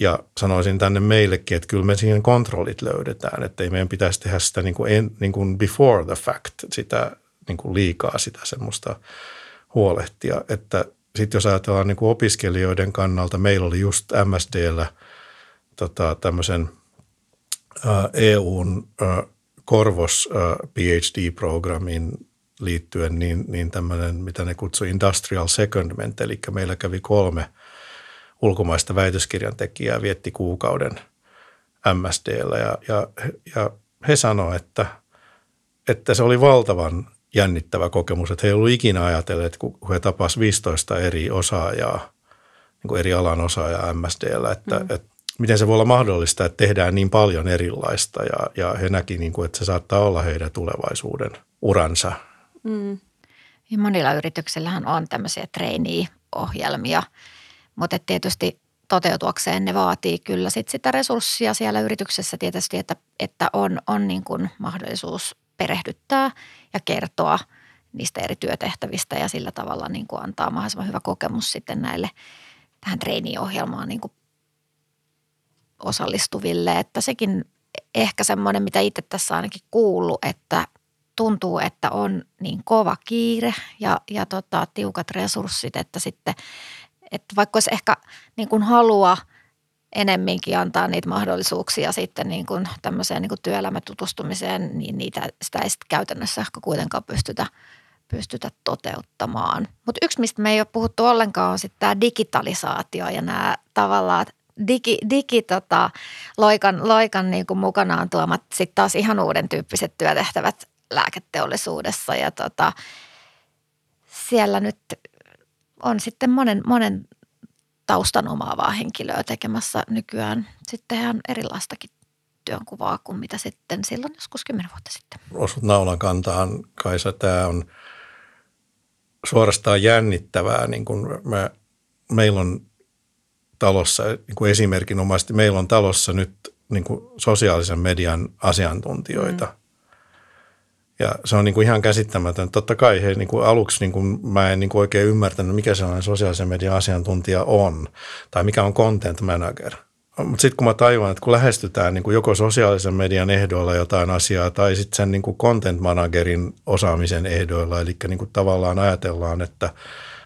Ja sanoisin tänne meillekin, että kyllä me siihen kontrollit löydetään, että ei meidän pitäisi tehdä sitä niin kuin, en, niin kuin before the fact, sitä niin kuin liikaa sitä semmoista huolehtia. Että sitten jos ajatellaan niin kuin opiskelijoiden kannalta, meillä oli just MSDllä tota, tämmöisen – EUn korvos PhD-programmin liittyen niin, niin tämmöinen, mitä ne kutsuu industrial secondment, eli meillä kävi kolme ulkomaista väitöskirjan tekijää, vietti kuukauden MSDllä ja, ja, ja he sanoivat, että, että se oli valtavan jännittävä kokemus, että he ei ollut ikinä ajatelleet, kun he tapasivat 15 eri osaajaa, niin kuin eri alan osaajaa MSDllä, että, mm. että miten se voi olla mahdollista, että tehdään niin paljon erilaista ja, ja he näki, niin kuin, että se saattaa olla heidän tulevaisuuden uransa. Mm. Ja monilla yrityksillähän on tämmöisiä trainee-ohjelmia, mutta tietysti toteutuakseen ne vaatii kyllä sit sitä resurssia siellä yrityksessä tietysti, että, että on, on niin kuin mahdollisuus perehdyttää ja kertoa niistä eri työtehtävistä ja sillä tavalla niin kuin antaa mahdollisimman hyvä kokemus sitten näille tähän treeniohjelmaan niin kuin osallistuville. Että sekin ehkä semmoinen, mitä itse tässä ainakin kuullut, että tuntuu, että on niin kova kiire ja, ja tota, tiukat resurssit, että sitten, vaikka olisi ehkä niin kuin halua enemminkin antaa niitä mahdollisuuksia sitten niin kuin tämmöiseen niin kuin työelämätutustumiseen, niin niitä, sitä ei sitten käytännössä ehkä kuitenkaan pystytä, pystytä toteuttamaan. Mutta yksi, mistä me ei ole puhuttu ollenkaan, on sitten tämä digitalisaatio ja nämä tavallaan digi, digi tota, loikan, loikan niin kuin mukanaan tuomat sitten taas ihan uuden tyyppiset työtehtävät lääketeollisuudessa ja tota, siellä nyt on sitten monen, monen taustan omaavaa henkilöä tekemässä nykyään sitten ihan erilaistakin työnkuvaa kuin mitä sitten silloin joskus kymmenen vuotta sitten. Osut naulan kantaan, Kaisa, tämä on suorastaan jännittävää. Niin kuin me, meillä on talossa, niin kuin esimerkinomaisesti, meillä on talossa nyt niin kuin sosiaalisen median asiantuntijoita. Mm. Ja se on niin kuin ihan käsittämätön. Totta kai he niin kuin aluksi niin kuin mä en niin kuin oikein ymmärtänyt, mikä sellainen sosiaalisen median asiantuntija on tai mikä on content manager. Mutta sitten kun mä tajuan, että kun lähestytään niin kuin joko sosiaalisen median ehdoilla jotain asiaa tai sitten sen niin kuin content managerin osaamisen ehdoilla, eli niin kuin tavallaan ajatellaan, että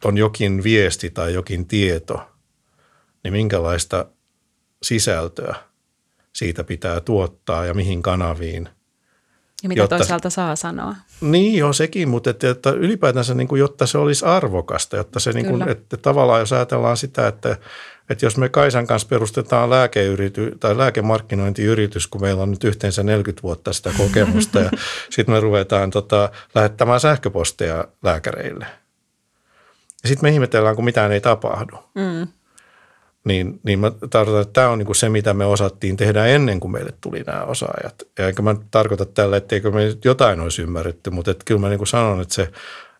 on jokin viesti tai jokin tieto, niin minkälaista sisältöä siitä pitää tuottaa ja mihin kanaviin – ja mitä jotta, toisaalta saa sanoa. Niin joo, sekin, mutta että, että ylipäätänsä niin kuin, jotta se olisi arvokasta, jotta se niin kuin, että tavallaan jos ajatellaan sitä, että, että jos me Kaisan kanssa perustetaan lääkeyritys tai lääkemarkkinointiyritys, kun meillä on nyt yhteensä 40 vuotta sitä kokemusta ja sitten me ruvetaan tota, lähettämään sähköposteja lääkäreille. Ja sitten me ihmetellään, kun mitään ei tapahdu. Mm niin, niin mä tarkoitan, että tämä on niin se, mitä me osattiin tehdä ennen kuin meille tuli nämä osaajat. Ja enkä mä tarkoita tällä, etteikö me jotain olisi ymmärretty, mutta että kyllä mä niin sanon, että se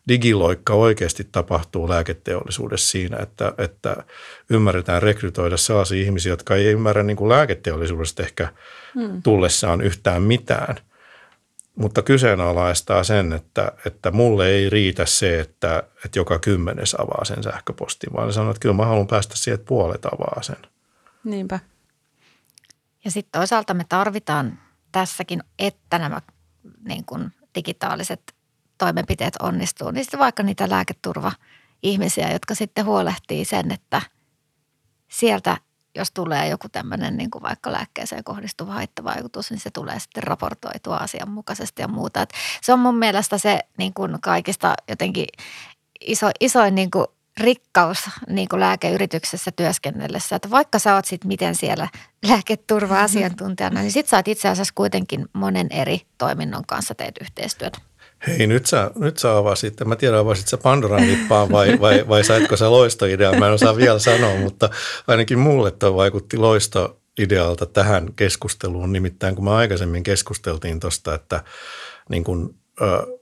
digiloikka oikeasti tapahtuu lääketeollisuudessa siinä, että, että ymmärretään rekrytoida sellaisia ihmisiä, jotka ei ymmärrä niin kuin lääketeollisuudesta ehkä hmm. tullessaan yhtään mitään – mutta kyseenalaistaa sen, että, että mulle ei riitä se, että, että joka kymmenes avaa sen sähköpostin, vaan sanoo, että kyllä mä haluan päästä siihen, että puolet avaa sen. Niinpä. Ja sitten toisaalta me tarvitaan tässäkin, että nämä niin kuin digitaaliset toimenpiteet onnistuu, niin sitten vaikka niitä lääketurva-ihmisiä, jotka sitten huolehtii sen, että sieltä jos tulee joku tämmöinen niin kuin vaikka lääkkeeseen kohdistuva haittavaikutus, niin se tulee sitten raportoitua asianmukaisesti ja muuta. Et se on mun mielestä se niin kuin kaikista jotenkin iso, isoin niin kuin rikkaus niin kuin lääkeyrityksessä työskennellessä, että vaikka sä oot sitten miten siellä lääketurva-asiantuntijana, niin sit sä oot itse asiassa kuitenkin monen eri toiminnon kanssa teet yhteistyötä. Hei, nyt sä, nyt sä avasit, mä tiedän avasit sä Pandoran lippaan vai, vai, vai saitko sä loistoideaa, mä en osaa vielä sanoa, mutta ainakin mulle toi vaikutti loistoidealta tähän keskusteluun. Nimittäin kun me aikaisemmin keskusteltiin tuosta, että niin kun, ö,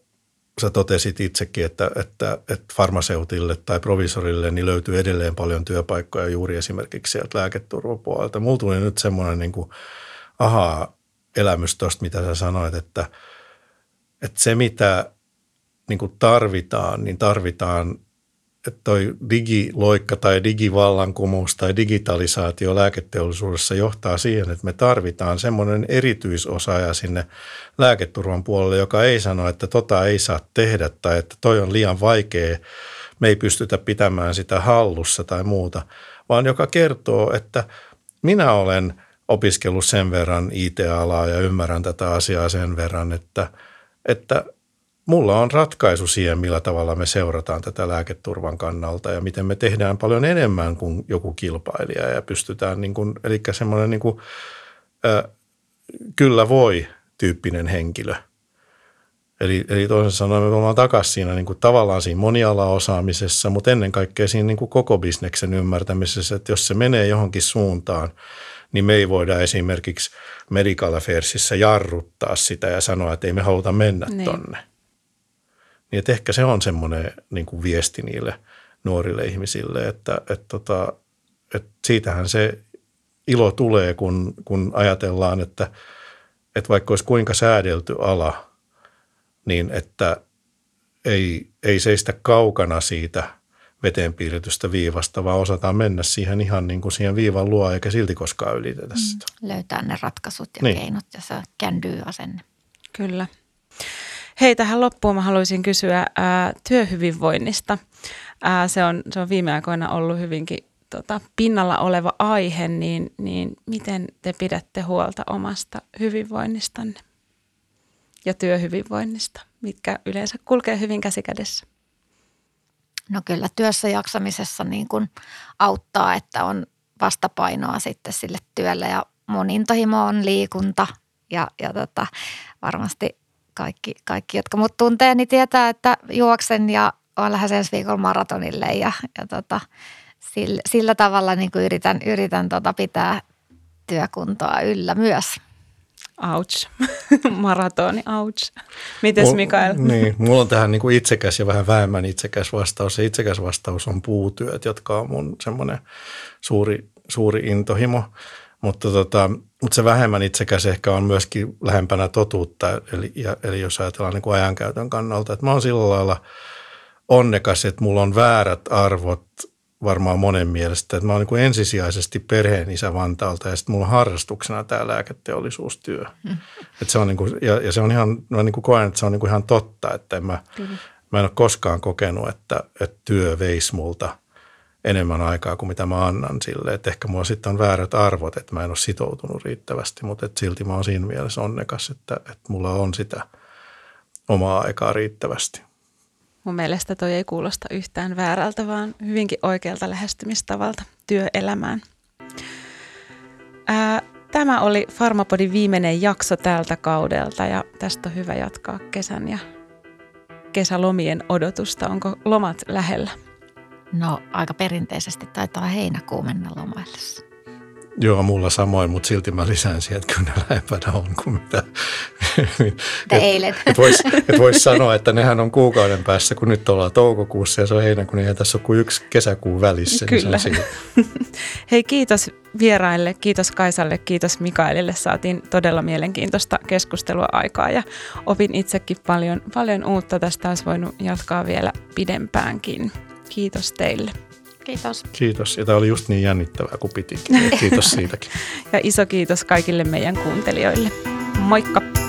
sä totesit itsekin, että, että, että farmaseutille tai provisorille niin löytyy edelleen paljon työpaikkoja juuri esimerkiksi sieltä lääketurvapuolelta. Mulla tuli nyt semmoinen niin ahaa, elämys tuosta, mitä sä sanoit, että – että se, mitä niin kuin tarvitaan, niin tarvitaan, että toi digiloikka tai digivallankumous tai digitalisaatio lääketeollisuudessa johtaa siihen, että me tarvitaan semmoinen erityisosaaja sinne lääketurvan puolelle, joka ei sano, että tota ei saa tehdä tai että toi on liian vaikea, me ei pystytä pitämään sitä hallussa tai muuta, vaan joka kertoo, että minä olen opiskellut sen verran IT-alaa ja ymmärrän tätä asiaa sen verran, että – että mulla on ratkaisu siihen, millä tavalla me seurataan tätä lääketurvan kannalta ja miten me tehdään paljon enemmän kuin joku kilpailija ja pystytään, niin kuin, eli semmoinen niin kuin ö, kyllä voi tyyppinen henkilö. Eli, eli toisin sanoen me ollaan takaisin siinä niin kuin tavallaan siinä monialaosaamisessa, mutta ennen kaikkea siinä niin kuin koko bisneksen ymmärtämisessä, että jos se menee johonkin suuntaan, niin me ei voida esimerkiksi medical affairsissa jarruttaa sitä ja sanoa, että ei me haluta mennä niin. tonne. Niin että ehkä se on semmoinen niin kuin viesti niille nuorille ihmisille, että, että, tota, että siitähän se ilo tulee, kun, kun ajatellaan, että, että vaikka olisi kuinka säädelty ala, niin että ei, ei seistä kaukana siitä veteen piirretystä viivasta, vaan osataan mennä siihen ihan niin kuin siihen viivan luo, eikä silti koskaan ylitetä mm, sitä. Mm, löytää ne ratkaisut ja niin. keinot ja se can asenne. Kyllä. Hei, tähän loppuun mä haluaisin kysyä ää, työhyvinvoinnista. Ää, se, on, se on viime aikoina ollut hyvinkin tota, pinnalla oleva aihe, niin, niin miten te pidätte huolta omasta hyvinvoinnistanne ja työhyvinvoinnista, mitkä yleensä kulkee hyvin käsikädessä? No kyllä työssä jaksamisessa niin kuin auttaa, että on vastapainoa sitten sille työlle ja mun intohimo on liikunta ja, ja tota, varmasti kaikki, kaikki, jotka mut tuntee, niin tietää, että juoksen ja olen lähes ensi viikolla maratonille ja, ja tota, sillä, sillä tavalla niin kuin yritän, yritän tota pitää työkuntoa yllä myös. Ouch. Maratoni, ouch. Mites Mikael? Niin, mulla on tähän niin kuin itsekäs ja vähän vähemmän itsekäs vastaus. Se itsekäs vastaus on puutyöt, jotka on mun semmoinen suuri, suuri intohimo. Mutta, tota, mutta se vähemmän itsekäs ehkä on myöskin lähempänä totuutta, eli, ja, eli jos ajatellaan niin kuin ajankäytön kannalta. Että mä oon sillä lailla onnekas, että mulla on väärät arvot varmaan monen mielestä, että mä oon niin kuin ensisijaisesti perheen isä Vantaalta ja sitten mulla on harrastuksena tämä lääketeollisuustyö. Mm. Et se on niin kuin, ja, ja, se on ihan, mä niin kuin koen, että se on niin kuin ihan totta, että en mä, mä en ole koskaan kokenut, että, että työ veisi multa enemmän aikaa kuin mitä mä annan sille. Että ehkä mulla sitten on väärät arvot, että mä en ole sitoutunut riittävästi, mutta että silti mä oon siinä mielessä onnekas, että, että mulla on sitä omaa aikaa riittävästi. Mun mielestä toi ei kuulosta yhtään väärältä, vaan hyvinkin oikealta lähestymistavalta työelämään. Ää, tämä oli Farmapodin viimeinen jakso tältä kaudelta ja tästä on hyvä jatkaa kesän ja kesälomien odotusta. Onko lomat lähellä? No aika perinteisesti taitaa heinäkuu mennä lomaillessa. Joo, mulla samoin, mutta silti mä lisään siihen, että kyllä ne lähempänä on kuin mitä. eilen. Et, et Voisi vois sanoa, että nehän on kuukauden päässä, kun nyt ollaan toukokuussa ja se on heinäkuun, niin tässä on kuin yksi kesäkuun välissä. Niin kyllä. Niin Hei, kiitos vieraille, kiitos Kaisalle, kiitos Mikaelille. Saatiin todella mielenkiintoista keskustelua aikaa ja opin itsekin paljon, paljon uutta. Tästä olisi voinut jatkaa vielä pidempäänkin. Kiitos teille. Kiitos. Kiitos. Ja tämä oli just niin jännittävää kuin pitikin. Kiitos siitäkin. ja iso kiitos kaikille meidän kuuntelijoille. Moikka!